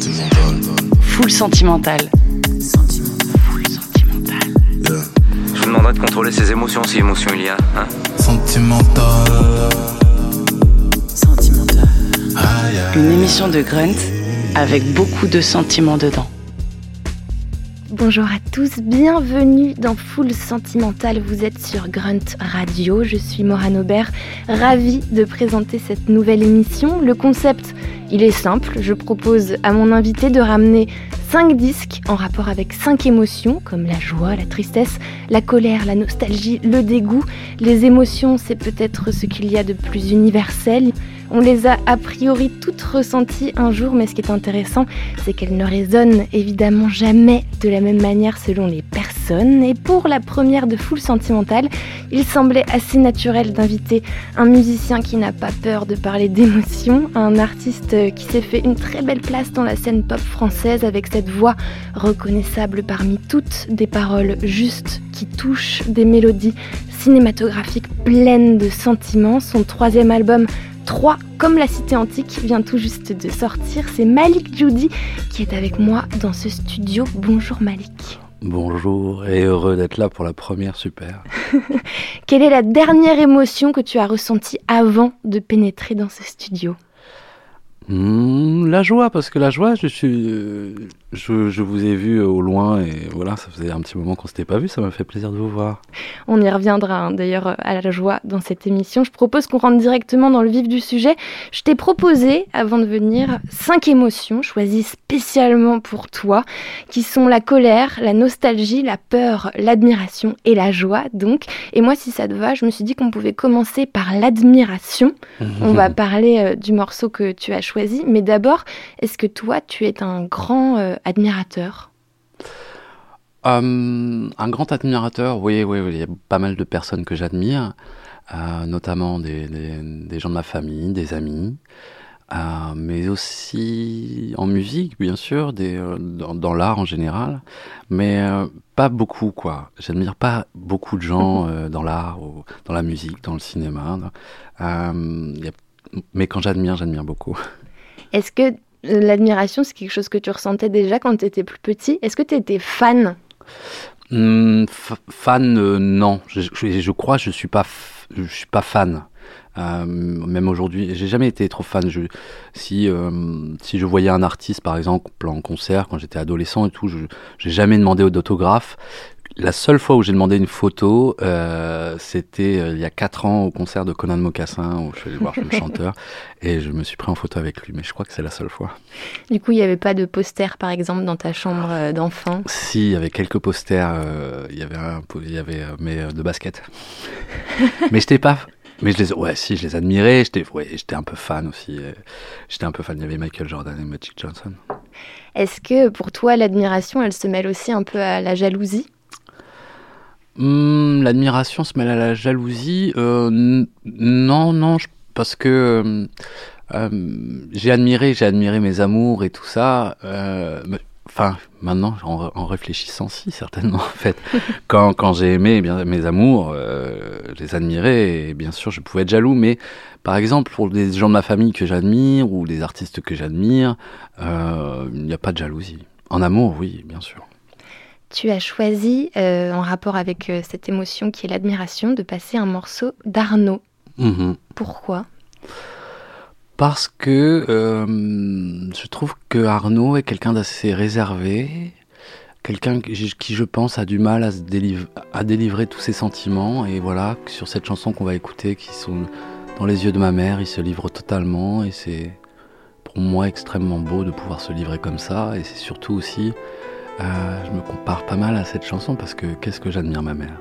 Full sentimental. Full sentimental. Je vous demanderai de contrôler ses émotions si émotion il y a. Hein Sentimental. Sentimental. Aïe, aïe. Une émission de Grunt avec beaucoup de sentiments dedans. Bonjour à tous, bienvenue dans Full Sentimental. Vous êtes sur Grunt Radio. Je suis Morane Aubert, ravie de présenter cette nouvelle émission. Le concept, il est simple. Je propose à mon invité de ramener 5 disques en rapport avec 5 émotions comme la joie, la tristesse, la colère, la nostalgie, le dégoût. Les émotions, c'est peut-être ce qu'il y a de plus universel. On les a a priori toutes ressenties un jour, mais ce qui est intéressant, c'est qu'elles ne résonnent évidemment jamais de la même manière selon les personnes. Et pour la première de Full Sentimental, il semblait assez naturel d'inviter un musicien qui n'a pas peur de parler d'émotions, un artiste qui s'est fait une très belle place dans la scène pop française avec cette voix reconnaissable parmi toutes, des paroles justes qui touchent, des mélodies cinématographiques pleines de sentiments. Son troisième album 3, comme la cité antique, vient tout juste de sortir. C'est Malik Judy qui est avec moi dans ce studio. Bonjour Malik. Bonjour et heureux d'être là pour la première super. Quelle est la dernière émotion que tu as ressentie avant de pénétrer dans ce studio? Hmm, la joie, parce que la joie, je suis, euh, je, je vous ai vu au loin et voilà, ça faisait un petit moment qu'on s'était pas vu, ça m'a fait plaisir de vous voir. On y reviendra hein, d'ailleurs à la joie dans cette émission. Je propose qu'on rentre directement dans le vif du sujet. Je t'ai proposé, avant de venir, cinq émotions choisies spécialement pour toi, qui sont la colère, la nostalgie, la peur, l'admiration et la joie. Donc, et moi, si ça te va, je me suis dit qu'on pouvait commencer par l'admiration. On va parler euh, du morceau que tu as choisi, mais d'abord, est-ce que toi, tu es un grand euh, admirateur Euh, un grand admirateur, oui, oui, oui, il y a pas mal de personnes que j'admire, euh, notamment des, des, des gens de ma famille, des amis, euh, mais aussi en musique, bien sûr, des, euh, dans, dans l'art en général, mais euh, pas beaucoup, quoi. J'admire pas beaucoup de gens euh, dans l'art, ou dans la musique, dans le cinéma. Euh, il y a- mais quand j'admire, j'admire beaucoup. Est-ce que euh, l'admiration, c'est quelque chose que tu ressentais déjà quand tu étais plus petit Est-ce que tu étais fan? Hmm, fan, euh, non. Je, crois que je suis pas, suis pas fan. Euh, même aujourd'hui, j'ai jamais été trop fan. Si euh, si je voyais un artiste, par exemple, en concert quand j'étais adolescent et tout, je j'ai jamais demandé d'autographe. La seule fois où j'ai demandé une photo, euh, c'était euh, il y a quatre ans au concert de Conan Mocassin où je suis allé voir le chanteur et je me suis pris en photo avec lui. Mais je crois que c'est la seule fois. Du coup, il n'y avait pas de poster, par exemple, dans ta chambre euh, d'enfant? Si, il y avait quelques posters, il y avait un, il y avait, mais de basket. mais j'étais pas, mais je les, ouais, si, je les admirais, j'étais, ouais, j'étais un peu fan aussi. J'étais un peu fan. Il y avait Michael Jordan et Magic Johnson. Est-ce que pour toi, l'admiration, elle se mêle aussi un peu à la jalousie? Hmm, L'admiration se mêle à la jalousie. Euh, non, non, je- parce que euh, euh, j'ai admiré, j'ai admiré mes amours et tout ça. euh, Enfin, maintenant, en, réfléchissant, si certainement, en fait, quand, quand j'ai aimé eh bien, mes amours, euh, je les admirais et bien sûr, je pouvais être jaloux. Mais par exemple, pour des gens de ma famille que j'admire ou des artistes que j'admire, euh, il n'y a pas de jalousie. En amour, oui, bien sûr. Tu as choisi, euh, en rapport avec euh, cette émotion qui est l'admiration, de passer un morceau d'Arnaud. Mhm. Pourquoi? Parce que euh, je trouve que Arnaud est quelqu'un d'assez réservé, quelqu'un qui, qui, je pense, a du mal à, se délivrer, à délivrer tous ses sentiments. Et voilà, sur cette chanson qu'on va écouter, qui sont dans les yeux de ma mère, il se livre totalement. Et c'est pour moi extrêmement beau de pouvoir se livrer comme ça. Et c'est surtout aussi, euh, je me compare pas mal à cette chanson parce que qu'est-ce que j'admire ma mère?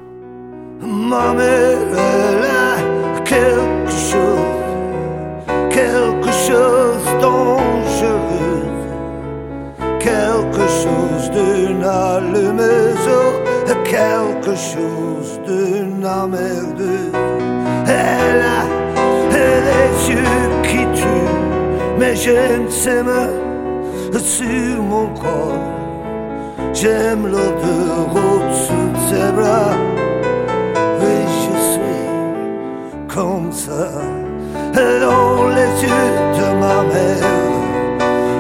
Ma mère, elle a quelque chose, quelque chose dangereux, quelque chose d'une allumeuse, quelque chose d'une amerdeuse. Elle a les yeux qui tuent, mais j'aime ses mains sur mon corps. J'aime l'eau de route sous ses bras. Et je suis comme ça. Et dans les yeux de ma mère,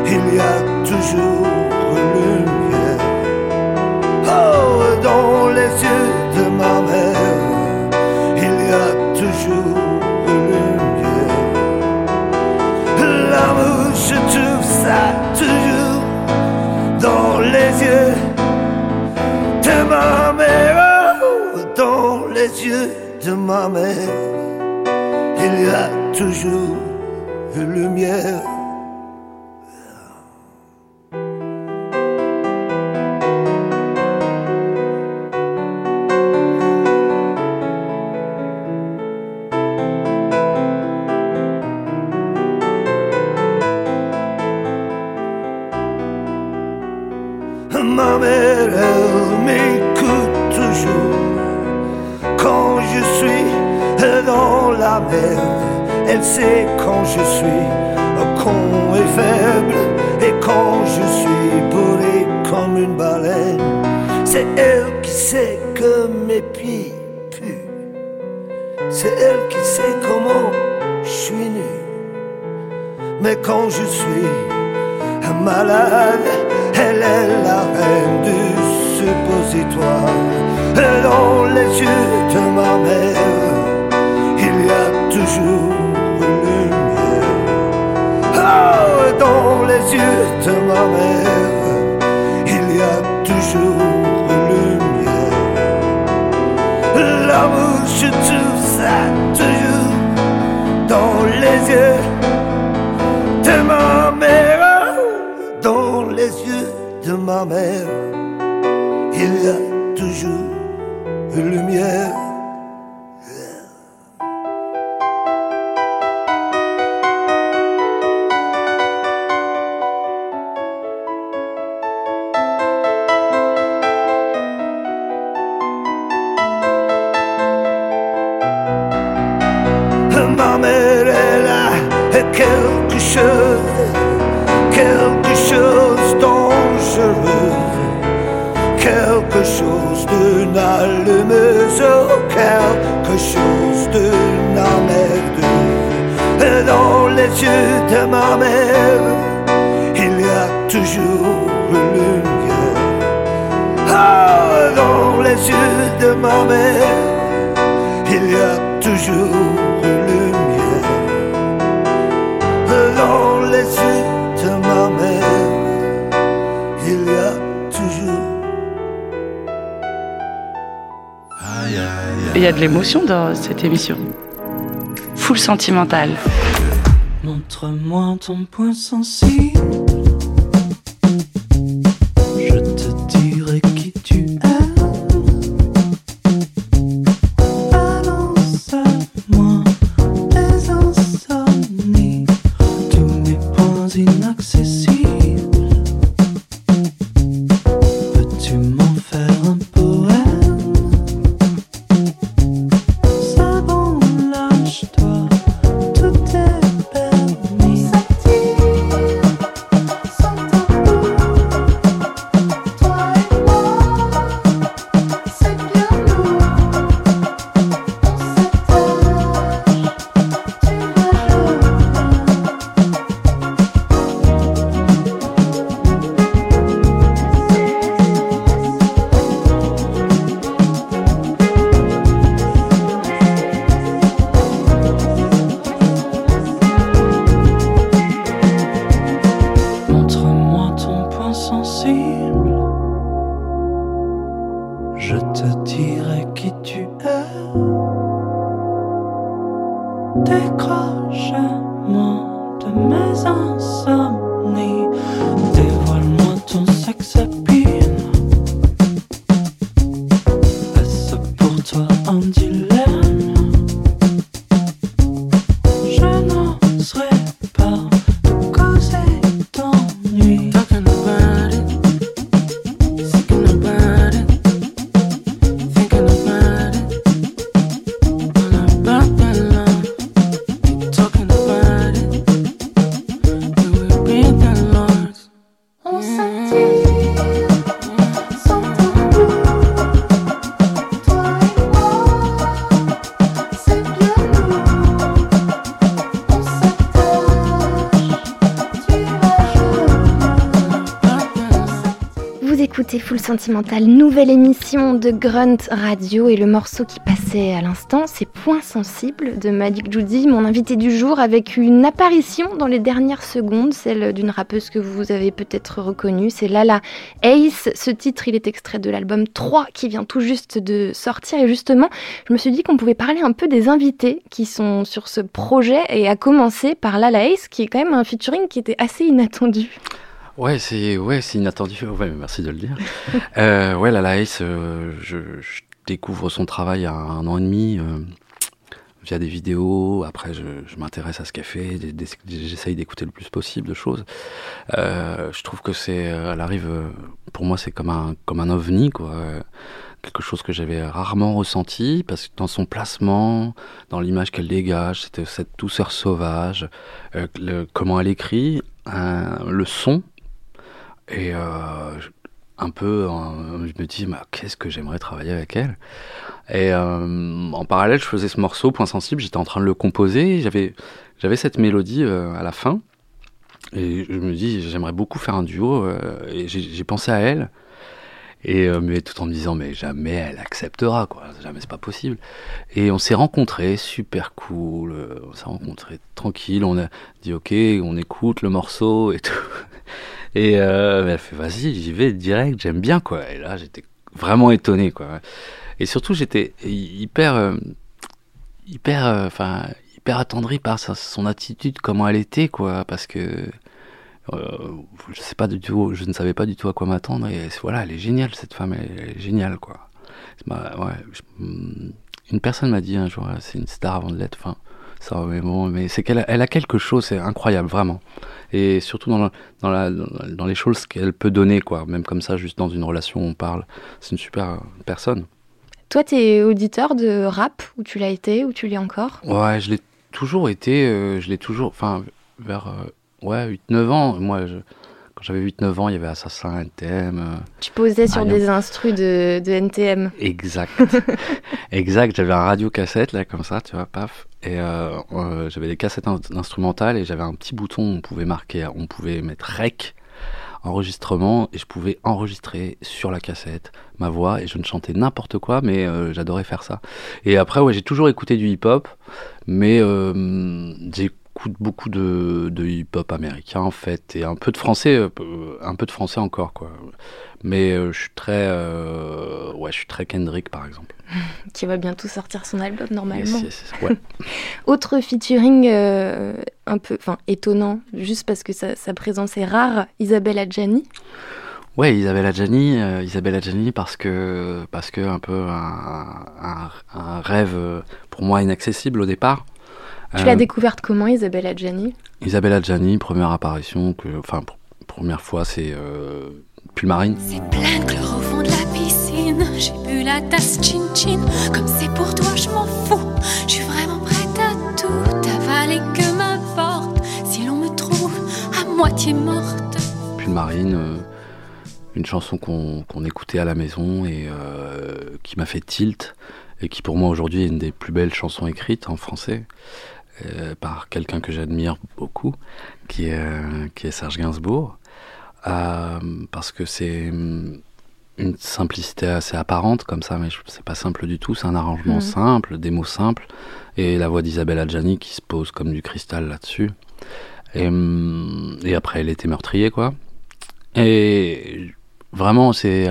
il y a toujours une lumière. Oh, dans les yeux de ma mère, il y a toujours. de ma mère, il y a toujours une lumière. et dans les yeux de ma mère, il y a toujours une lumière. Ah, dans les yeux de ma mère, il y a toujours une lumière. L'amour, je trouve ça toujours dans les yeux de ma mère, dans les yeux de ma mère il y a toujours une lumière. Il y a de l'émotion dans cette émission. Full sentimentale. Montre-moi ton point sensible. Nouvelle émission de Grunt Radio et le morceau qui passait à l'instant, c'est Point Sensible de Malik Judy, mon invité du jour, avec une apparition dans les dernières secondes, celle d'une rappeuse que vous avez peut-être reconnue, c'est Lala Ace. Ce titre, il est extrait de l'album 3 qui vient tout juste de sortir et justement, je me suis dit qu'on pouvait parler un peu des invités qui sont sur ce projet et à commencer par Lala Ace qui est quand même un featuring qui était assez inattendu. Ouais, c'est ouais, c'est inattendu. Ouais, merci de le dire. euh, ouais, la Laïs, euh, je, découvre son travail a un an et demi euh, via des vidéos. Après, je, je m'intéresse à ce qu'elle fait. J'essaye d'écouter le plus possible de choses. Euh, je trouve que c'est, elle arrive. Pour moi, c'est comme un comme un ovni, quoi. Quelque chose que j'avais rarement ressenti parce que dans son placement, dans l'image qu'elle dégage, cette douceur sauvage, comment elle écrit, le son et euh, un peu, euh, je me dis, bah, qu'est-ce que j'aimerais travailler avec elle? Et euh, en parallèle, je faisais ce morceau, Point Sensible, j'étais en train de le composer, j'avais, j'avais cette mélodie euh, à la fin. Et je me dis, j'aimerais beaucoup faire un duo. euh, et j'ai pensé à elle. Et euh, mais tout en me disant, mais jamais elle acceptera, quoi. Jamais c'est pas possible. Et on s'est rencontrés, super cool. euh, On s'est rencontrés tranquille. On a dit, ok, on écoute le morceau et tout. Et euh, elle fait, vas-y, j'y vais direct, j'aime bien, quoi. Et là, j'étais vraiment étonné, quoi. Et surtout, j'étais hyper, euh, hyper, euh, enfin, hyper attendri par son attitude, comment elle était, quoi, parce que je ne savais pas du tout à quoi m'attendre. Et voilà, elle est géniale, cette femme, elle, est géniale, quoi. Je, une personne m'a dit un jour, c'est une star avant de l'être. Enfin, ça, mais bon, mais c'est qu'elle a, elle a quelque chose, c'est incroyable, vraiment. Et surtout dans, la, dans, la, dans les choses qu'elle peut donner, quoi. Même comme ça, juste dans une relation, on parle. C'est une super personne. Toi, t'es auditeur de rap, ou tu l'as été, ou tu l'es encore? Ouais, je l'ai toujours été, euh, je l'ai toujours, enfin, vers, euh, ouais, 8-9 ans. Moi, je, quand j'avais 8-9 ans, il y avait Assassin, NTM. Euh, tu posais sur des instrus de, de NTM. Exact. exact. J'avais un radio cassette, là, comme ça, tu vois, paf. Et euh, euh, j'avais des cassettes in instrumentales et j'avais un petit bouton on pouvait marquer, on pouvait mettre rec, enregistrement, et je pouvais enregistrer sur la cassette ma voix et je ne chantais n'importe quoi, mais euh, j'adorais faire ça. Et après, ouais, j'ai toujours écouté du hip-hop, mais euh, j'écoute beaucoup de, de hip-hop américain en fait, et un peu de français, euh, un peu de français encore, quoi. Mais euh, je suis très, euh, ouais, je suis très Kendrick par exemple. Qui va bientôt sortir son album normalement. Yes, yes, ouais. Autre featuring euh, un peu, enfin étonnant, juste parce que sa, sa, présence est rare, Isabelle Adjani. Ouais, Isabelle Adjani, euh, Isabelle Adjani parce que parce que un peu un, un, un rêve pour moi inaccessible au départ. Tu euh, l'as découverte comment, Isabelle Adjani? Isabelle Adjani, première apparition, que, enfin première fois, c'est euh, Pulmarine. C'est plein de chlore au fond de la piscine. J'ai bu la tasse chin chin. Comme c'est pour toi, je m'en fous. Je suis vraiment prête à tout avaler que m'importe. Si l'on me trouve à moitié morte. Pulmarine, euh, une chanson qu'on qu écoutait à la maison et euh, qui m'a fait tilt et qui pour moi aujourd'hui est une des plus belles chansons écrites en français. Euh, par quelqu'un que j'admire beaucoup, qui est, euh, qui est Serge Gainsbourg, euh, parce que c'est une simplicité assez apparente comme ça, mais c'est pas simple du tout. C'est un arrangement mmh. simple, des mots simples, et la voix d'Isabelle Adjani qui se pose comme du cristal là-dessus. Et, et, après, elle était meurtrier, quoi. Et vraiment, c'est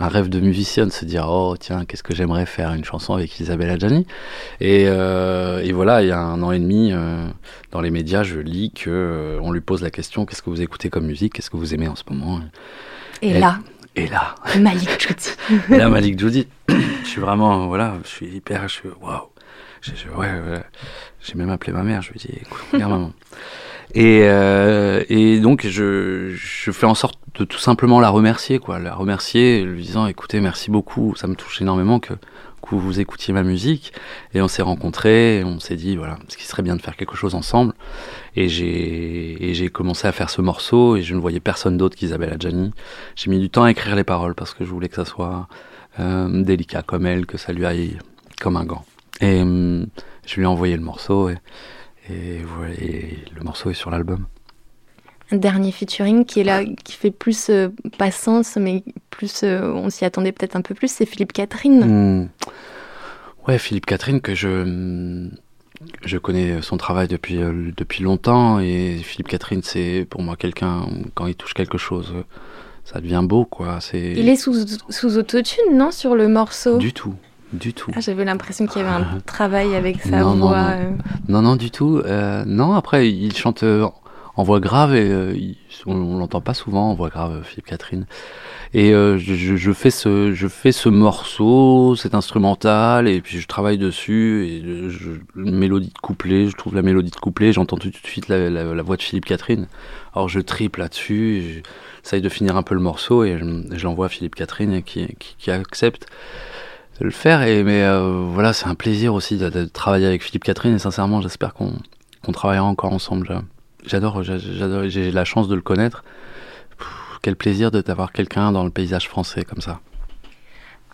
un rêve de musicien de se dire oh tiens qu'est-ce que j'aimerais faire une chanson avec Isabelle Adjani. Et, euh, et voilà il y a un an et demi euh, dans les médias je lis que euh, on lui pose la question qu'est-ce que vous écoutez comme musique qu'est-ce que vous aimez en ce moment? Et, et là. Et là. Malik Judy et là Malik Judy je suis vraiment voilà je suis hyper je suis waouh. Ouais, ouais. J'ai même appelé ma mère je lui ai dit écoute regarde maman et, euh, et donc je, je fais en sorte de tout simplement la remercier, quoi, la remercier, lui disant écoutez merci beaucoup, ça me touche énormément que, que vous écoutiez ma musique. Et on s'est rencontrés, on s'est dit voilà, ce qui serait bien de faire quelque chose ensemble. Et j'ai et j'ai commencé à faire ce morceau et je ne voyais personne d'autre qu'Isabelle Adjani. J'ai mis du temps à écrire les paroles parce que je voulais que ça soit euh, délicat comme elle, que ça lui aille comme un gant. Et euh, je lui ai envoyé le morceau et et, voilà, et le morceau est sur l'album. Un dernier featuring qui est là, qui fait plus euh, pas sens, mais plus, euh, on s'y attendait peut-être un peu plus, c'est Philippe Catherine. Hmm. Ouais, Philippe Catherine, que je, je connais son travail depuis, euh, depuis longtemps. Et Philippe Catherine, c'est pour moi quelqu'un, quand il touche quelque chose, ça devient beau, quoi. C'est Il est sous, sous autotune, non, sur le morceau? Du tout, du tout. Ah, J'avais l'impression qu'il y avait un travail avec sa Non, non, voix. non. euh. Non, non, du tout. Euh, non, après, il chante euh, en voix grave et euh, il- on, on l'entend pas souvent en voix grave, Philippe Catherine. Et euh, je, fais ce, je fais ce morceau, cet instrumental, et puis je travaille dessus. Et je, mélodie de couplet, je trouve la mélodie de couplet, j'entends tout de suite la, la- la voix de Philippe Catherine. Alors je triple là-dessus, j'essaye de finir un peu le morceau et je, je l'envoie à Philippe Catherine qui, qui, qui accepte de le faire. Et mais euh, voilà, c'est un plaisir aussi de, de travailler avec Philippe Catherine et sincèrement, j'espère qu'on qu'on travaillera encore ensemble. J'adore, j'a- j'adore, j'ai la chance de le connaître. Pff, quel plaisir d'avoir quelqu'un dans le paysage français comme ça.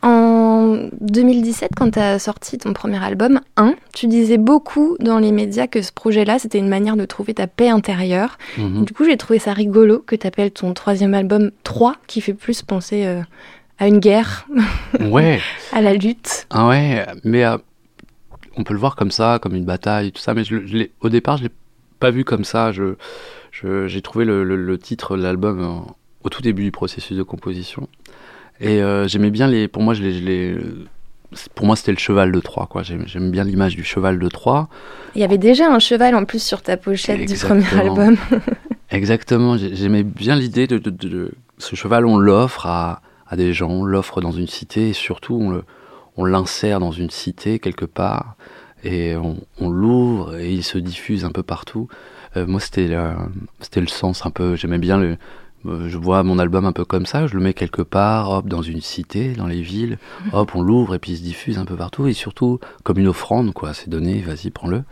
En 2017, quand tu as sorti ton premier album, 1, tu disais beaucoup dans les médias que ce projet-là, c'était une manière de trouver ta paix intérieure. Mhm. Du coup, j'ai trouvé ça rigolo que tu appelles ton troisième album 3, qui fait plus penser euh, à une guerre, Ouais, à la lutte. ah ouais, mais euh, on peut le voir comme ça, comme une bataille, tout ça. Mais je, je au départ, je l'ai pas vu comme ça. Je, j'ai trouvé le, le- le titre de l'album euh, au tout début du processus de composition. Et euh, j'aimais bien les. Pour moi, je c'est- pour moi, c'était le cheval de Troie. Quoi. J'aime, bien l'image du cheval de Troie. Il y avait déjà un cheval en plus sur ta pochette du premier album. Exactement, j'ai- j'aimais bien l'idée de, de- de- de- ce cheval, on l'offre à, à des gens, on l'offre dans une cité et surtout on le- on l'insère dans une cité quelque part et on, on l'ouvre et il se diffuse un peu partout. Euh, moi, c'était le, c'était le sens un peu, j'aimais bien le. euh, Je vois mon album un peu comme ça, je le mets quelque part, hop, dans une cité, dans les villes, hop, on l'ouvre et puis il se diffuse un peu partout et surtout comme une offrande, quoi. C'est donné, vas-y, prends-le.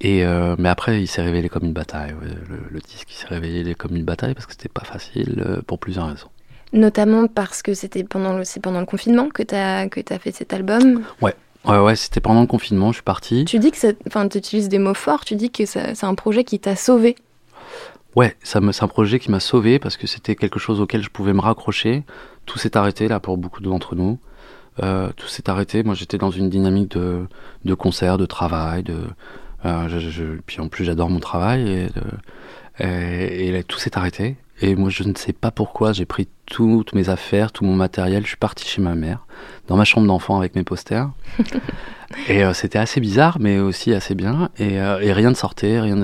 Et euh, mais après, il s'est révélé comme une bataille. Le, le disque, il s'est révélé comme une bataille parce que c'était pas facile pour plusieurs raisons. Notamment parce que c'était pendant le, c'est pendant le confinement que tu as, que as fait cet album. Ouais, ouais, c'était pendant le confinement, je suis parti. Tu dis que ça- enfin, tu utilises des mots forts, tu dis que c'est un projet qui t'a sauvé. Ouais, ça me, c'est un projet qui m'a sauvé parce que c'était quelque chose auquel je pouvais me raccrocher. Tout s'est arrêté là pour beaucoup d'entre nous. Euh, tout s'est arrêté. Moi, j'étais dans une dynamique de, de concert, de travail, de. euh, je, je- puis en plus, j'adore mon travail et, de- et, et là, tout s'est arrêté. Et moi, je ne sais pas pourquoi, j'ai pris toutes mes affaires, tout mon matériel. Je suis parti chez ma mère, dans ma chambre d'enfant avec mes posters. et euh, c'était assez bizarre, mais aussi assez bien. Et, euh, et rien ne sortait, rien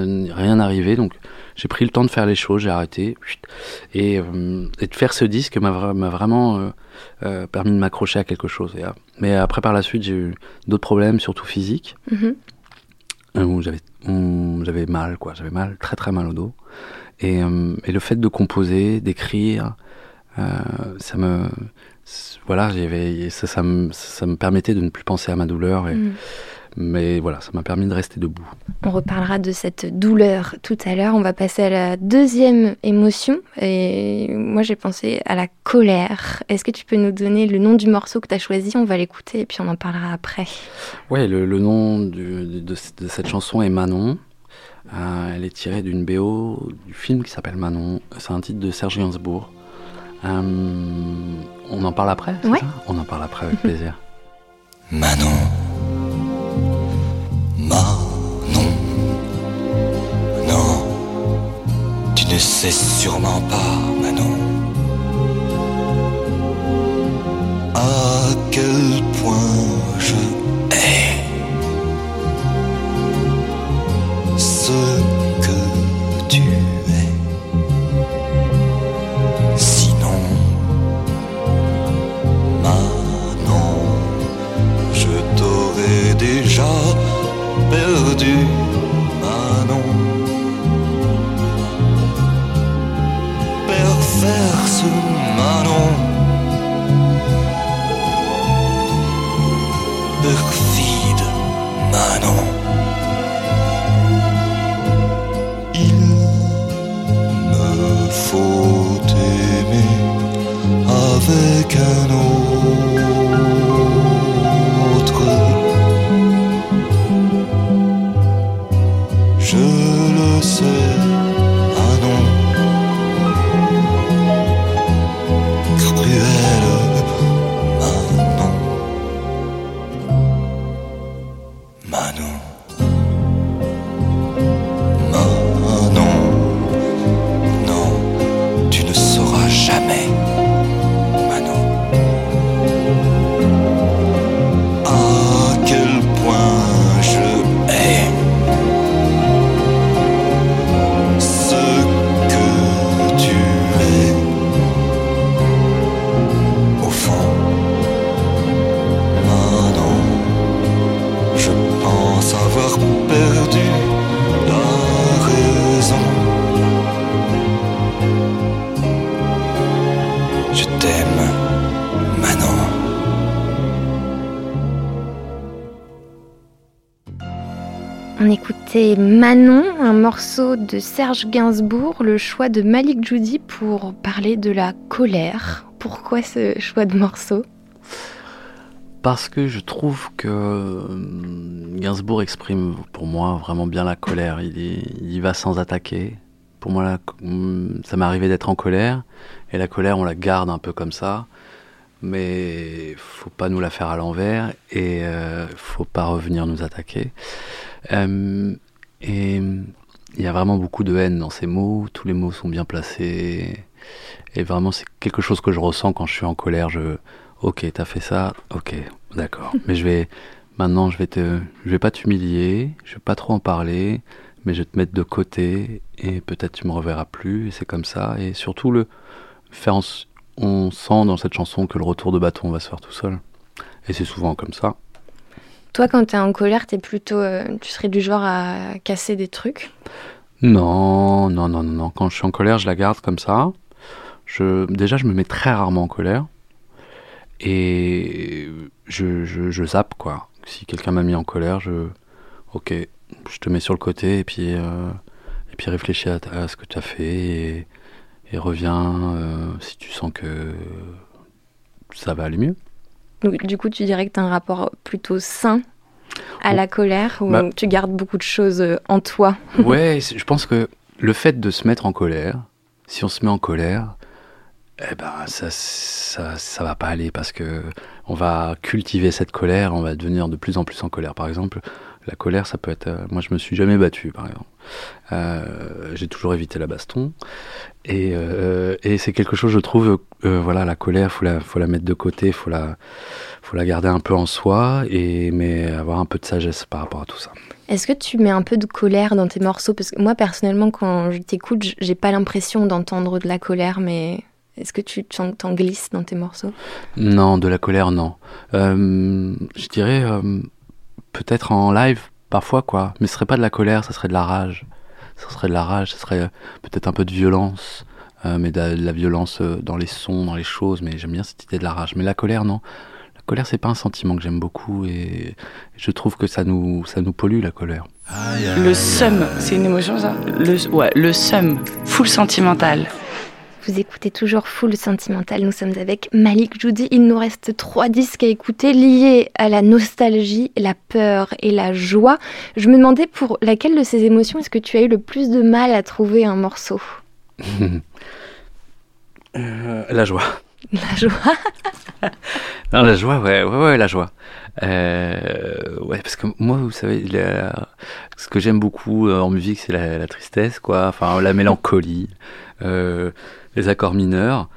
n'arrivait. Donc, j'ai pris le temps de faire les choses, j'ai arrêté. Et, euh, et de faire ce disque m'a vra- m'a vraiment permis de m'accrocher à quelque chose. Et, mais après, par la suite, j'ai eu d'autres problèmes, surtout physiques, où j'avais mal, quoi. J'avais mal, très très mal au dos. Et, euh, et le fait de composer, d'écrire, euh, ça me. Voilà, ça, ça, me, ça me permettait de ne plus penser à ma douleur. Et, Mm. Mais voilà, ça m'a permis de rester debout. On reparlera de cette douleur tout à l'heure. On va passer à la deuxième émotion. Et moi, j'ai pensé à la colère. Est-ce que tu peux nous donner le nom du morceau que tu as choisi? On va l'écouter et puis on en parlera après. Ouais, le, le nom du- de, de cette chanson est Manon. Euh, elle est tirée d'une BO du film qui s'appelle Manon. C'est un titre de Serge Gainsbourg. Euh, on en parle après Ouais. ça? On en parle après avec plaisir. Manon, Manon, non, tu ne sais sûrement pas, Manon, à quel point je Manon, un morceau de Serge Gainsbourg, le choix de Malik Judy pour parler de la colère. Pourquoi ce choix de morceau? Parce que je trouve que euh, Gainsbourg exprime pour moi vraiment bien la colère. Il, va sans attaquer. Pour moi, hum, ça m'est arrivé d'être en colère. Et la colère, on la garde un peu comme ça. Mais faut pas nous la faire à l'envers. Et euh, faut pas revenir nous attaquer. Euh, et il y a vraiment beaucoup de haine dans ces mots. Tous les mots sont bien placés. Et vraiment, c'est quelque chose que je ressens quand je suis en colère. Je, ok, t'as fait ça, ok, d'accord. Mais je vais, maintenant, je vais te, je vais pas t'humilier, je vais pas trop en parler, mais je vais te mettre de côté et peut-être tu me reverras plus. Et c'est comme ça. Et surtout le faire, en on sent dans cette chanson que le retour de bâton va se faire tout seul. Et c'est souvent comme ça. Toi, quand t'es en colère, t'es plutôt, euh, tu serais du genre à casser des trucs? Non, non, non, non. Quand je suis en colère, je la garde comme ça. Je, déjà, je me mets très rarement en colère. Et je, zappe, quoi. Si quelqu'un m'a mis en colère, je. Ok, je te mets sur le côté et puis, euh, et puis réfléchis à, ce que tu as fait et, et reviens euh, si tu sens que ça va aller mieux. Donc, du coup, tu dirais que t'as un rapport plutôt sain à la colère ou Bah- tu gardes beaucoup de choses euh, en toi? Ouais, je pense que le fait de se mettre en colère, si on se met en colère, eh ben ça, ça, ça va pas aller parce que on va cultiver cette colère, on va devenir de plus en plus en colère. Par exemple, la colère, ça peut être. euh, moi, je me suis jamais battu, par exemple. Euh, J'ai toujours évité la baston, et, euh, et c'est quelque chose, je trouve. voilà, la colère, faut la, faut la mettre de côté, faut la, faut la garder un peu en soi, et mais avoir un peu de sagesse par rapport à tout ça. Est-ce que tu mets un peu de colère dans tes morceaux? Parce que moi, personnellement, quand je t'écoute, j'ai pas l'impression d'entendre de la colère, mais est-ce que tu t'en t'en glisses dans tes morceaux? Non, de la colère, non. Euh, je dirais euh, peut-être en live, parfois, quoi. Mais ce serait pas de la colère, ça serait de la rage. Ça serait de la rage, ça serait euh, peut-être un peu de violence, euh, mais de la, violence euh, dans les sons, dans les choses. Mais j'aime bien cette idée de la rage. Mais la colère, non. La colère, c'est pas un sentiment que j'aime beaucoup et je trouve que ça nous, ça nous pollue, la colère. Le seum, c'est une émotion ça? Le, Ouais, le seum, full sentimental. Vous écoutez toujours Full Sentimental, nous sommes avec Malik Judy. Il nous reste trois disques à écouter liés à la nostalgie, la peur et la joie. Je me demandais pour laquelle de ces émotions est-ce que tu as eu le plus de mal à trouver un morceau? Euh, la joie. La joie? Non, la joie, ouais, ouais, ouais, la joie. Euh, ouais, parce que moi, vous savez, la- ce que j'aime beaucoup euh, en musique, c'est la, la tristesse, quoi. Enfin, la mélancolie, euh, les accords mineurs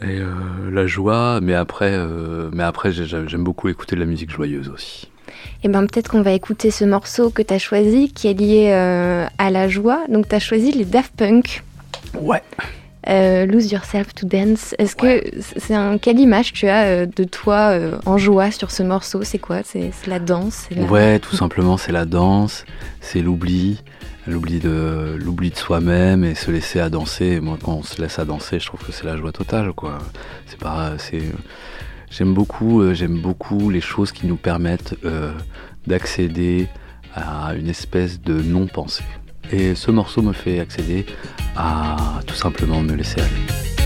et euh, la joie. Mais après, euh, mais après, j'ai- j'aime beaucoup écouter de la musique joyeuse aussi. Eh bien, peut-être qu'on va écouter ce morceau que tu as choisi, qui est lié euh, à la joie. Donc, tu as choisi les Daft Punk. Ouais. Euh, Lose Yourself to Dance. Est-ce que c'est un quelle image tu as euh, de toi euh, en joie sur ce morceau? C'est quoi? C'est c'est la danse? C'est la- Ouais, tout simplement, c'est la danse, c'est l'oubli, l'oubli de l'oubli de soi-même et se laisser à danser. Moi, quand on se laisse à danser, je trouve que c'est la joie totale, quoi. C'est pas, c'est, j'aime beaucoup, euh, j'aime beaucoup les choses qui nous permettent euh, d'accéder à une espèce de non-pensée. Et ce morceau me fait accéder à tout simplement me laisser aller.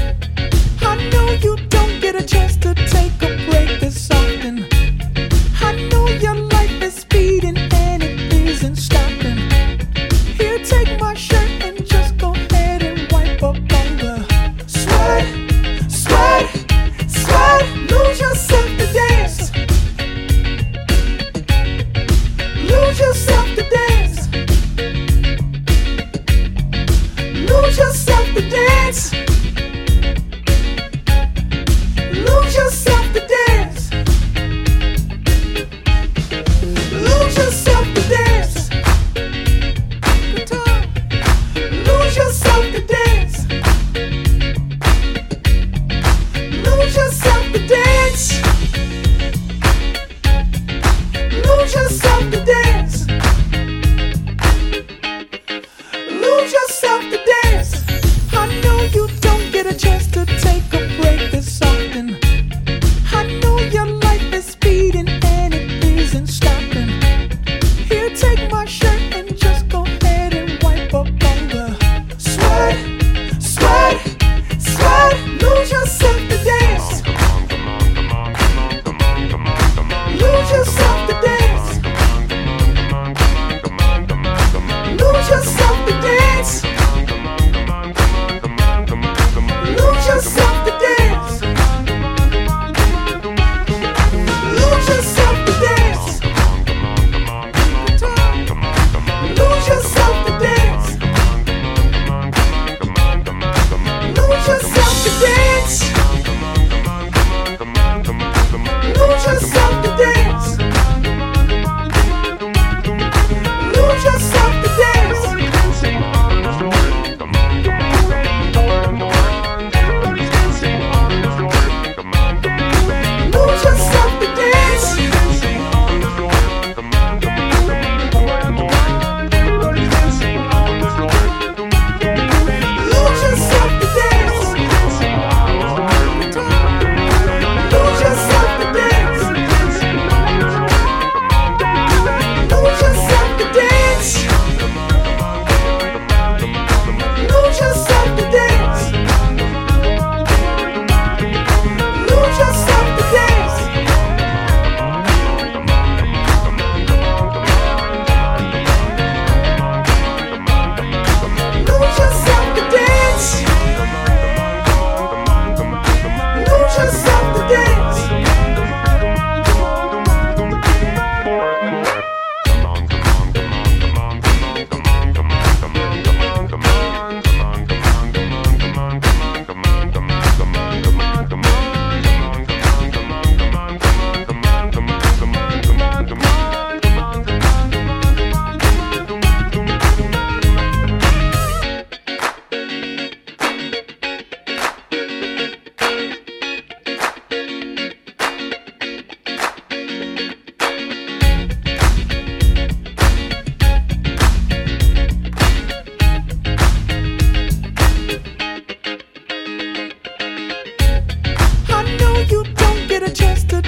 just a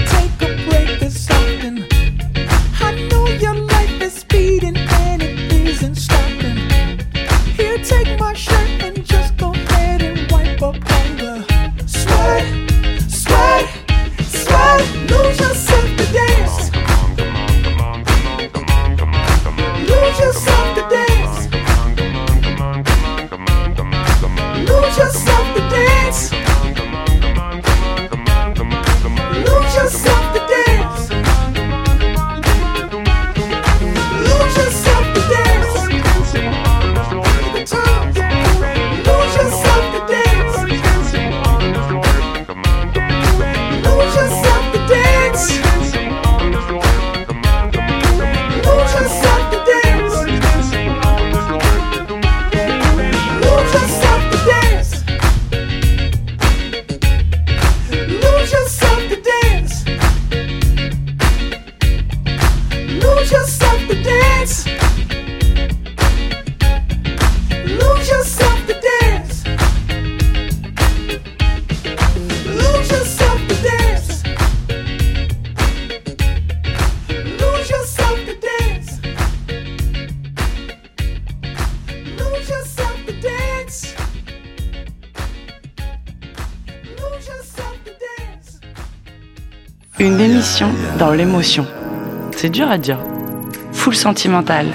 dans l'émotion. C'est dur à dire. Full sentimental.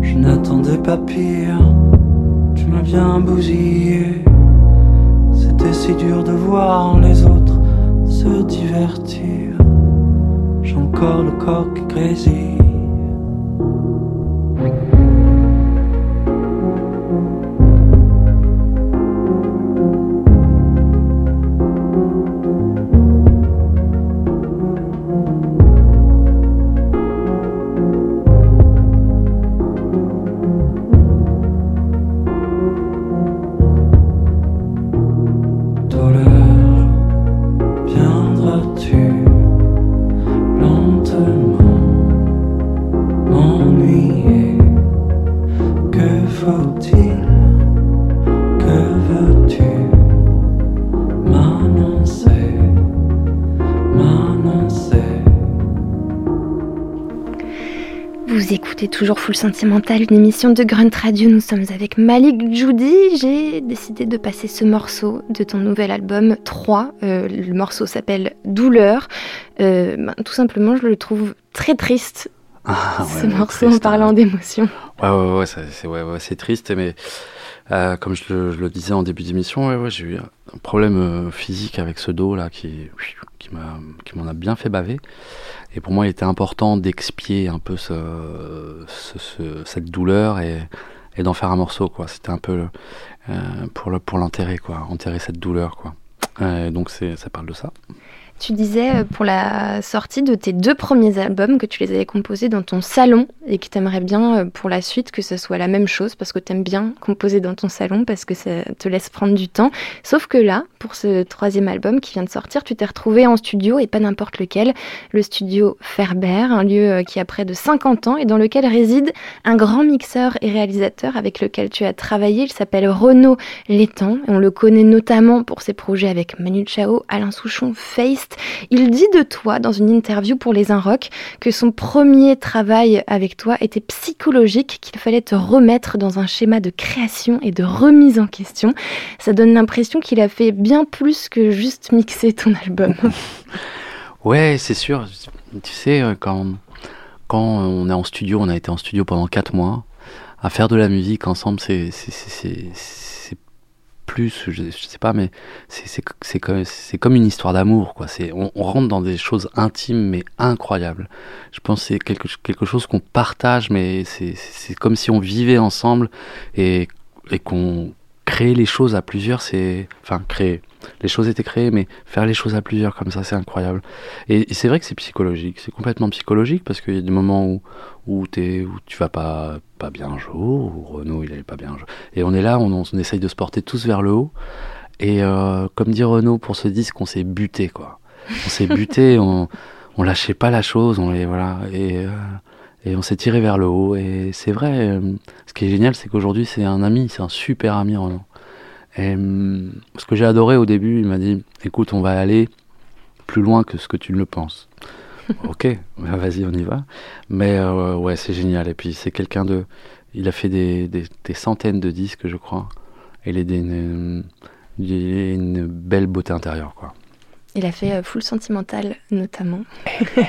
Je n'attendais pas pire, tu m'as bien bousillé. C'était si dur de voir les autres se divertir. J'ai encore le corps qui grésille. Sentimental, une émission de Grunt Radio. Nous sommes avec Malik Judy. J'ai décidé de passer ce morceau de ton nouvel album 3. Euh, le morceau s'appelle Douleur. Euh, ben, tout simplement, je le trouve très triste, Ah, ce morceau, triste, en parlant hein. d'émotion. Ouais, ouais, ouais, c'est ouais, ouais, c'est triste, mais euh, comme je le, je le disais en début d'émission, ouais, ouais, j'ai eu un problème euh, physique avec ce dos là qui, qui m'en a bien fait baver. Et pour moi, il était important d'expier un peu ce, ce- ce- cette douleur et, et d'en faire un morceau, quoi. C'était un peu euh, pour le, pour l'enterrer, quoi, enterrer cette douleur, quoi. Euh, donc ça parle de ça. Tu disais euh, pour la sortie de tes deux premiers albums que tu les avais composés dans ton salon et que tu aimerais bien euh, pour la suite que ce soit la même chose parce que tu aimes bien composer dans ton salon parce que ça te laisse prendre du temps. Sauf que là, pour ce troisième album qui vient de sortir, tu t'es retrouvé en studio et pas n'importe lequel, le studio Ferber, un lieu euh, qui a près de 50 ans et dans lequel réside un grand mixeur et réalisateur avec lequel tu as travaillé. Il s'appelle Renaud Létang et on le connaît notamment pour ses projets avec Manu Chao, Alain Souchon, Il dit de toi dans une interview pour Les Inrocks que son premier travail avec toi était psychologique, qu'il fallait te remettre dans un schéma de création et de remise en question. Ça donne l'impression qu'il a fait bien plus que juste mixer ton album. Ouais, c'est sûr. Tu sais, euh, quand, quand on est en studio, on a été en studio pendant quatre mois, à faire de la musique ensemble, c'est c'est- c'est- c'est- c'est plus, je, sais pas, mais c'est comme, comme une histoire d'amour, quoi. On, on rentre dans des choses intimes mais incroyables. Je pense que c'est quelque, quelque chose qu'on partage, mais c'est comme si on vivait ensemble et, et qu'on créait les choses à plusieurs. C'est enfin créer. Les choses étaient créées, mais faire les choses à plusieurs comme ça, c'est incroyable. Et, c'est vrai que c'est psychologique, c'est complètement psychologique parce qu'il y a des moments où, où, t'es- où tu vas pas, pas bien un jour, où Renaud il allait pas bien un. Et on est là, on, on essaye de se porter tous vers le haut. Et euh, comme dit Renaud pour ce disque, on s'est buté quoi. On s'est buté, on, on lâchait pas la chose, on les voilà et euh, et on s'est tiré vers le haut. Et c'est vrai, euh, ce qui est génial, c'est qu'aujourd'hui c'est un ami, c'est un super ami Renaud. Et ce que j'ai adoré au début, il m'a dit écoute, on va aller plus loin que ce que tu ne le penses. Ok, bah, vas-y, on y va. Mais euh, ouais, c'est génial. Et puis c'est quelqu'un de. Il a fait des, des, des centaines de disques, je crois. Et il est a une belle beauté intérieure, quoi. Il a fait euh, Full Sentimental notamment.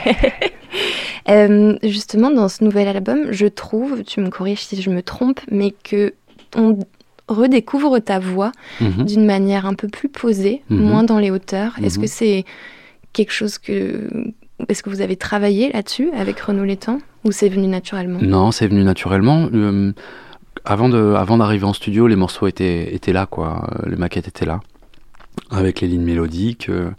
Euh, justement, dans ce nouvel album, je trouve, tu me corriges si je me trompe, mais que on redécouvre ta voix Mhm. d'une manière un peu plus posée, Mhm. moins dans les hauteurs. Est-ce Mhm. que c'est quelque chose que... Est-ce que vous avez travaillé là-dessus avec Renaud Létang ou c'est venu naturellement? Non, c'est venu naturellement. Euh, avant de, avant d'arriver en studio, les morceaux étaient, étaient là, quoi. Euh, Les maquettes étaient là, avec les lignes mélodiques. euh,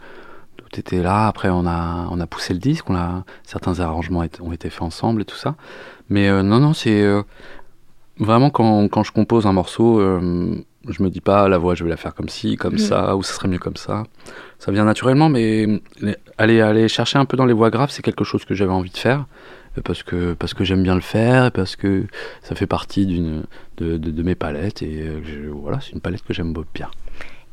tout était là. Après, on a, on a poussé le disque. On a, certains arrangements ont été faits ensemble et tout ça. Mais non, non, c'est vraiment quand, quand je compose un morceau, je me dis pas la voix, je vais la faire comme ci, comme Mhm. ça, ou ça serait mieux comme ça. Ça vient naturellement, mais aller, aller chercher un peu dans les voix graves, c'est quelque chose que j'avais envie de faire parce que parce que j'aime bien le faire parce que ça fait partie d'une de, de, de mes palettes et euh, je- voilà c'est une palette que j'aime bien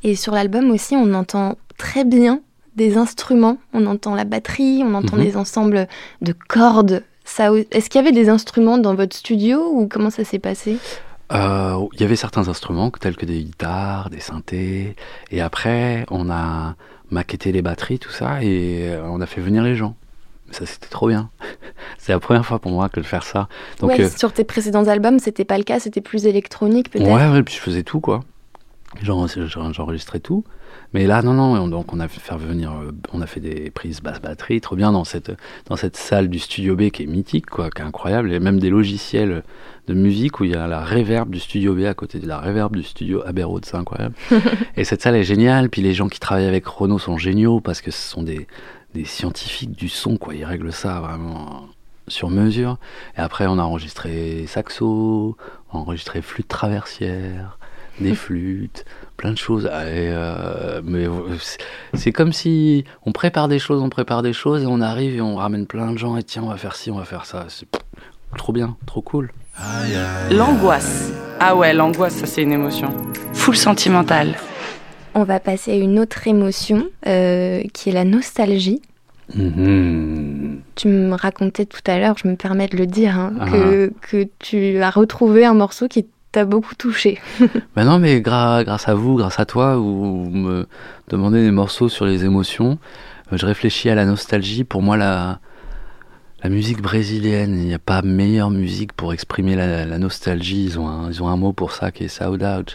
Et sur l'album aussi, on entend très bien des instruments. On entend la batterie, on entend Mhm. des ensembles de cordes. Ça, est-ce qu'il y avait des instruments dans votre studio ou comment ça s'est passé? Euh, il y avait certains instruments tels que des guitares des synthés et après on a maquetté les batteries tout ça et euh, on a fait venir les gens ça c'était trop bien c'est la première fois pour moi que de faire ça donc ouais, euh, Sur tes précédents albums, c'était pas le cas, c'était plus électronique peut-être? Ouais, ouais, puis je faisais tout, quoi. J'en- j'en- J'enregistrais tout. Mais là, non, non, on- donc on a fait faire venir, euh, on a fait des prises basse batterie, trop bien dans cette, dans cette salle du Studio B qui est mythique, quoi, qui est incroyable. Il y a même des logiciels de musique où il y a la reverb du Studio B à côté de la reverb du Studio Abbey Road, c'est incroyable. Et cette salle est géniale, puis les gens qui travaillent avec Renault sont géniaux parce que ce sont des, des scientifiques du son, quoi. Ils règlent ça vraiment sur mesure. Et après, on a enregistré saxo, on a enregistré flûte traversière, des flûtes, plein de choses. Et, euh, mais c'est- c'est comme si on prépare des choses, on prépare des choses, et on arrive et on ramène plein de gens, et tiens, on va faire ci, on va faire ça. C'est trop bien, trop cool. L'angoisse. Ah ouais, l'angoisse, ça c'est une émotion. Full sentimentale. On va passer à une autre émotion euh, qui est la nostalgie. Mhm. Tu me racontais tout à l'heure, je me permets de le dire, hein, Ah. que, que tu as retrouvé un morceau qui t'a beaucoup touché. Ben non, mais grâce à vous, grâce à toi, vous me demandez des morceaux sur les émotions. Euh, Je réfléchis à la nostalgie. Pour moi, la, musique brésilienne, il n'y a pas meilleure musique pour exprimer la, nostalgie. Ils ont, un, ils ont un mot pour ça qui est saudade,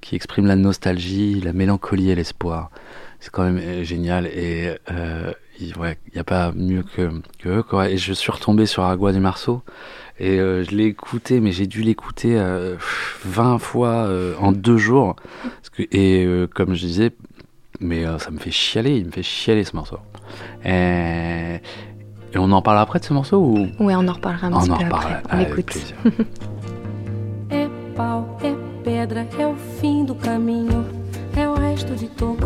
qui exprime la nostalgie, la mélancolie et l'espoir. C'est quand même euh, génial. Et euh, il n'y a pas mieux que, que eux. Et je suis retombé sur Agua de Marceau. Et euh, je l'ai écouté, mais j'ai dû l'écouter euh, 20 fois euh, en deux jours. Parce que, et euh, comme je disais, mais euh, ça me fait chialer, il me fait chialer ce morceau. Et, et on en parle après de ce morceau ou? Ouais, on en reparlera un On petit en peu reparle après. On avec l'écoute. plaisir. É pau, é pedra, é o fim do caminho. É o resto de toco,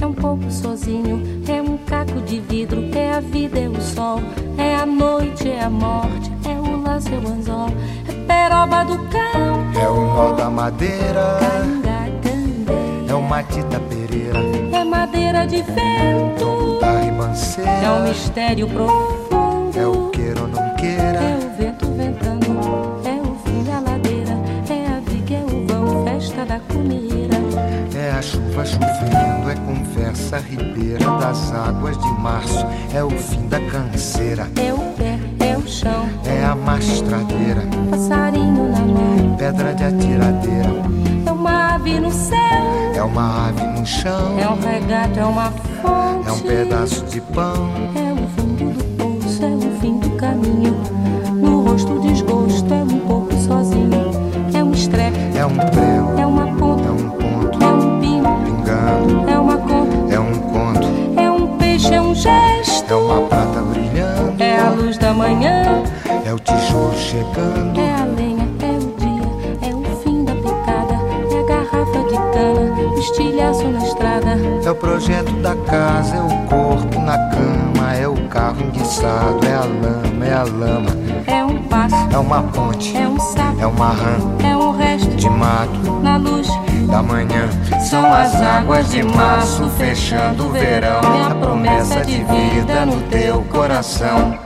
é um pouco sozinho. É um caco de vidro, é a vida, é o sol. É a noite, é a morte, é é o anzol. É peroba do campo, É o nó da madeira, canga, candeia. é o Matita Pereira, É madeira de vento, da é um ribanceira, mistério profundo. é o queira ou não É queira, o vento ventando, é o fim da ladeira, é a viga, é o vão, festa da cuneira. é a chuva chovendo, é conversa ribeira das águas de março, é o fim da canseira, É o pé, é chão, é a mastradeira, passarinho na mão. pedra de atiradeira, É uma ave no céu, é uma ave no chão, é um regato, é uma fonte. é um pedaço de pão, É uma ponte, é um sapo, é uma rã é um resto de mato na luz. da manhã. São as águas de março fechando o verão, é a promessa de vida no teu coração.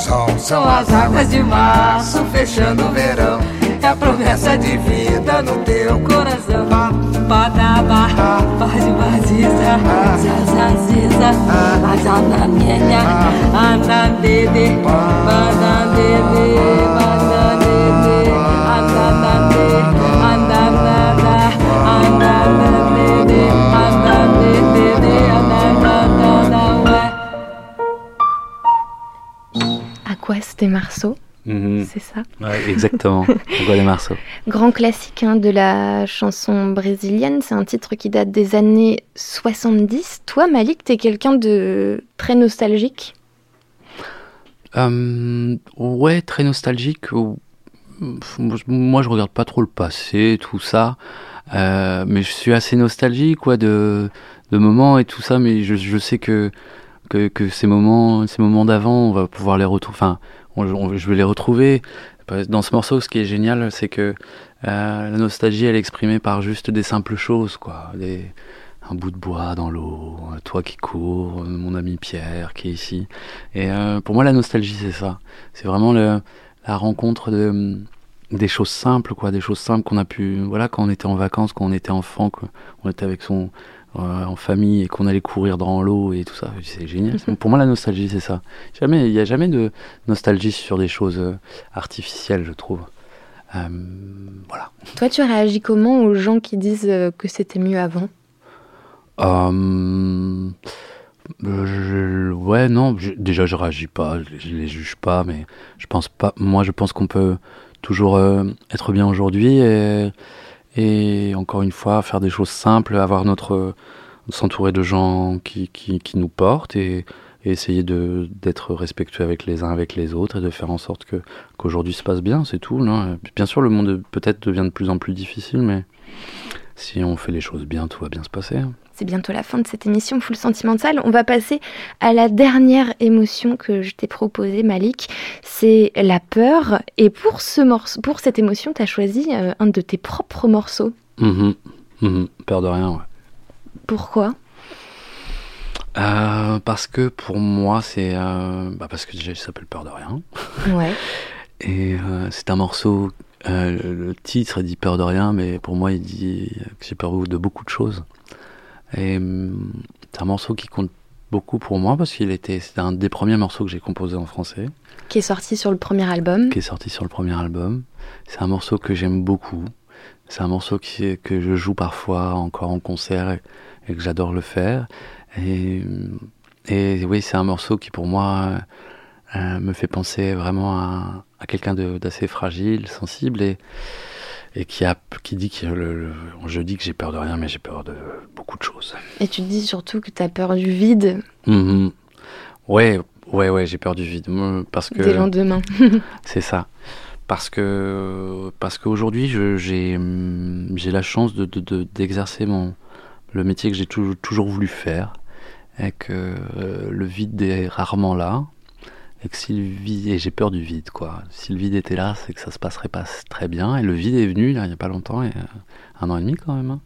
sol. São as águas de março fechando o verão, é a promessa de vida no teu coração. Padaba, pode vaziza, zazaziza, azananenha, andandede, bandandede, des Marceaux, Mhm. c'est ça Ouais, exactement. Marceaux. Grand classique hein, de la chanson brésilienne, c'est un titre qui date des années 70. Toi, Malik, t'es quelqu'un de très nostalgique? Euh, ouais, très nostalgique. Moi, je regarde pas trop le passé, tout ça. Euh, mais je suis assez nostalgique, quoi, de, de moments et tout ça. Mais je, je sais que, que, que ces moments, ces moments d'avant, on va pouvoir les retrouver. Enfin, je vais les retrouver. Dans ce morceau, ce qui est génial, c'est que euh, la nostalgie, elle est exprimée par juste des simples choses, quoi. Un bout de bois dans l'eau, toi qui cours, mon ami Pierre qui est ici. Et euh, pour moi, la nostalgie, c'est ça. C'est vraiment la rencontre de des choses simples, quoi, des choses simples qu'on a pu, voilà, quand on était en vacances, quand on était enfant, qu'on était avec son euh, en famille et qu'on allait courir dans l'eau et tout ça, c'est génial. Pour moi, la nostalgie, c'est ça. Jamais, il n'y a jamais de nostalgie sur des choses euh, artificielles, je trouve. Euh, voilà. Toi, tu réagis comment aux gens qui disent que c'était mieux avant? Euh, je- ouais, non, je- déjà je réagis pas, je, je les juge pas, mais je pense pas. Moi, je pense qu'on peut toujours euh, être bien aujourd'hui et, encore une fois faire des choses simples, avoir notre s'entourer de gens qui, nous portent et et essayer de d'être respectueux avec les uns avec les autres et de faire en sorte que qu'aujourd'hui se passe bien, c'est tout. Non? Bien sûr, le monde peut-être devient de plus en plus difficile, mais si on fait les choses bien, tout va bien se passer. C'est bientôt la fin de cette émission Full Sentimentale. On va passer à la dernière émotion que je t'ai proposée, Malik. C'est la peur. Et pour, ce morceau, pour cette émotion, tu as choisi euh, un de tes propres morceaux. Mhm, mhm, peur de rien, ouais. Pourquoi? Euh, parce que pour moi, c'est. euh, bah parce que déjà, il s'appelle Peur de rien. Ouais. Et euh, c'est un morceau. le titre dit Peur de rien, mais pour moi, il dit que j'ai peur de beaucoup de choses. Et hum, c'est un morceau qui compte beaucoup pour moi parce qu'il était. C'était un des premiers morceaux que j'ai composé en français, Qui est sorti sur le premier album. qui est sorti sur le premier album. C'est un morceau que j'aime beaucoup. C'est un morceau qui, que je joue parfois encore en concert et, et que j'adore le faire. Et, et oui, c'est un morceau qui pour moi euh, me fait penser vraiment à, à quelqu'un d'assez fragile, sensible et, et qui, a, qui dit que le, le- je dis que j'ai peur de rien, mais j'ai peur de beaucoup de choses. Et tu te dis surtout que tu as peur du vide Mhm. Ouais, ouais, ouais, j'ai peur du vide. Parce que des lendemains. c'est ça. Parce que parce qu'aujourd'hui, je- j'ai la chance de de- de- d'exercer mon le métier que j'ai toujours toujours voulu faire et que euh, le vide est rarement là et que si le vide et j'ai peur du vide quoi. Si le vide était là, c'est que ça se passerait pas très bien et le vide est venu là, il y a pas longtemps et un an et demi quand même. hein.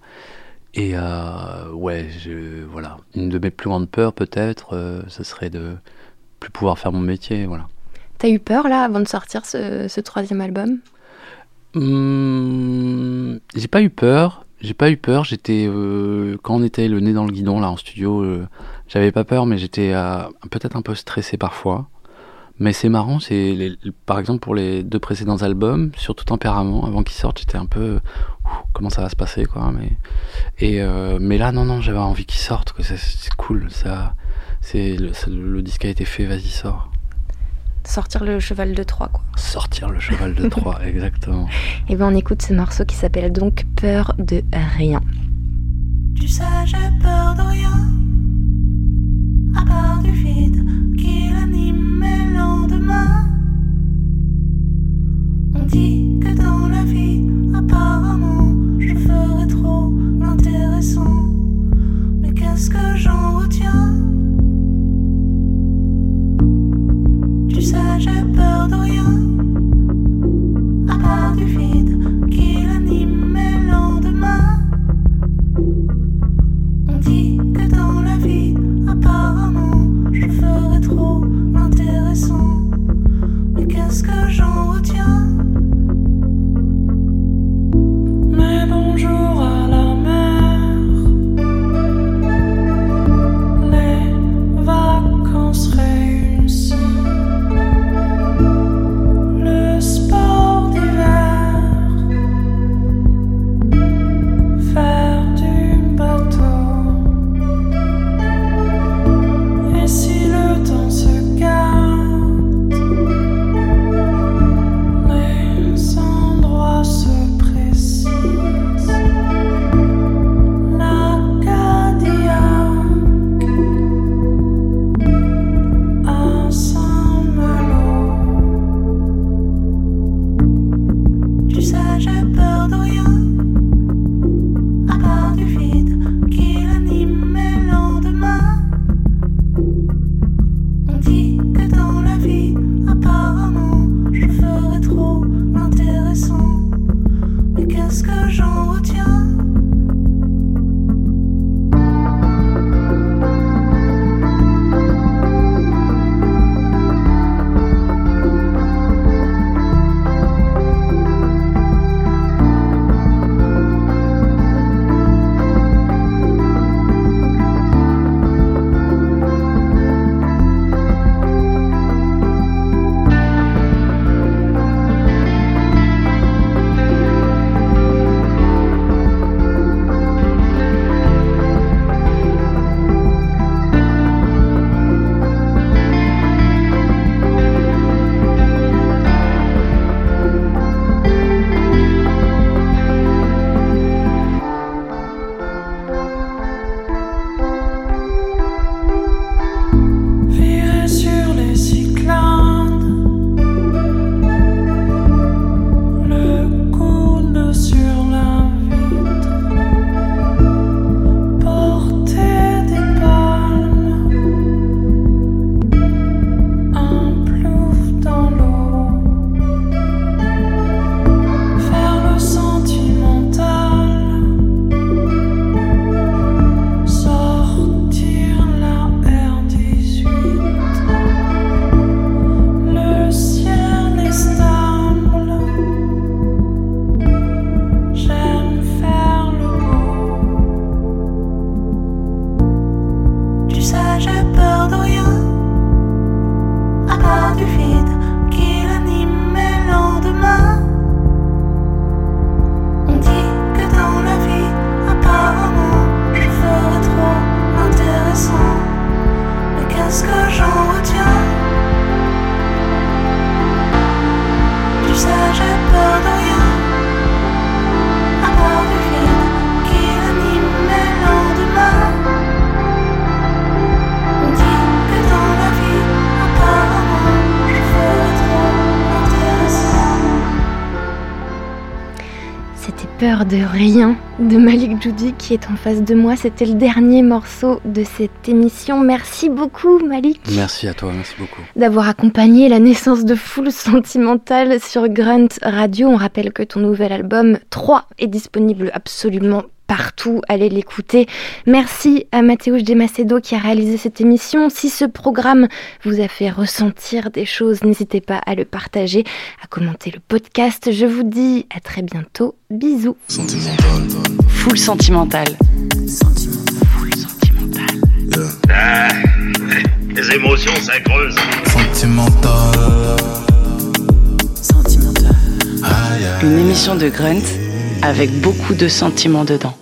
Et euh, ouais, je, voilà, une de mes plus grandes peurs peut-être, euh, ce serait de plus pouvoir faire mon métier, voilà. T'as eu peur là avant de sortir ce, ce troisième album? Hum, j'ai pas eu peur. J'ai pas eu peur. J'étais euh, quand on était le nez dans le guidon là en studio, euh, j'avais pas peur, mais j'étais peut-être un peu stressé parfois. Mais c'est marrant, c'est les- par exemple pour les deux précédents albums, surtout Tempérament, avant qu'ils sortent, j'étais un peu comment ça va se passer quoi. Mais et euh, mais là non non, j'avais envie qu'ils sortent. que C'est c'est cool. Ça, c'est le, ça- le disque a été fait. Vas-y sors. Sortir le cheval de Troie quoi. Sortir le cheval de Troie, exactement. Et ben on écoute ce morceau qui s'appelle donc Peur de rien. Tu sais, j'ai peur de rien, à part Peur de rien de Malik Judy qui est en face de moi. C'était le dernier morceau de cette émission. Merci beaucoup Malik Merci à toi, merci beaucoup. d'avoir accompagné la naissance de Full Sentimental sur Grunt Radio. On rappelle que ton nouvel album 3 est disponible absolument partout, allez l'écouter. Merci à Mathéo de Macedo qui a réalisé cette émission. Si ce programme vous a fait ressentir des choses, n'hésitez pas à le partager, à commenter le podcast. Je vous dis à très bientôt. Bisous. Full sentimental. Ah, les émotions, ça creuse. Sentimental. Une émission de Grunt avec beaucoup de sentiments dedans.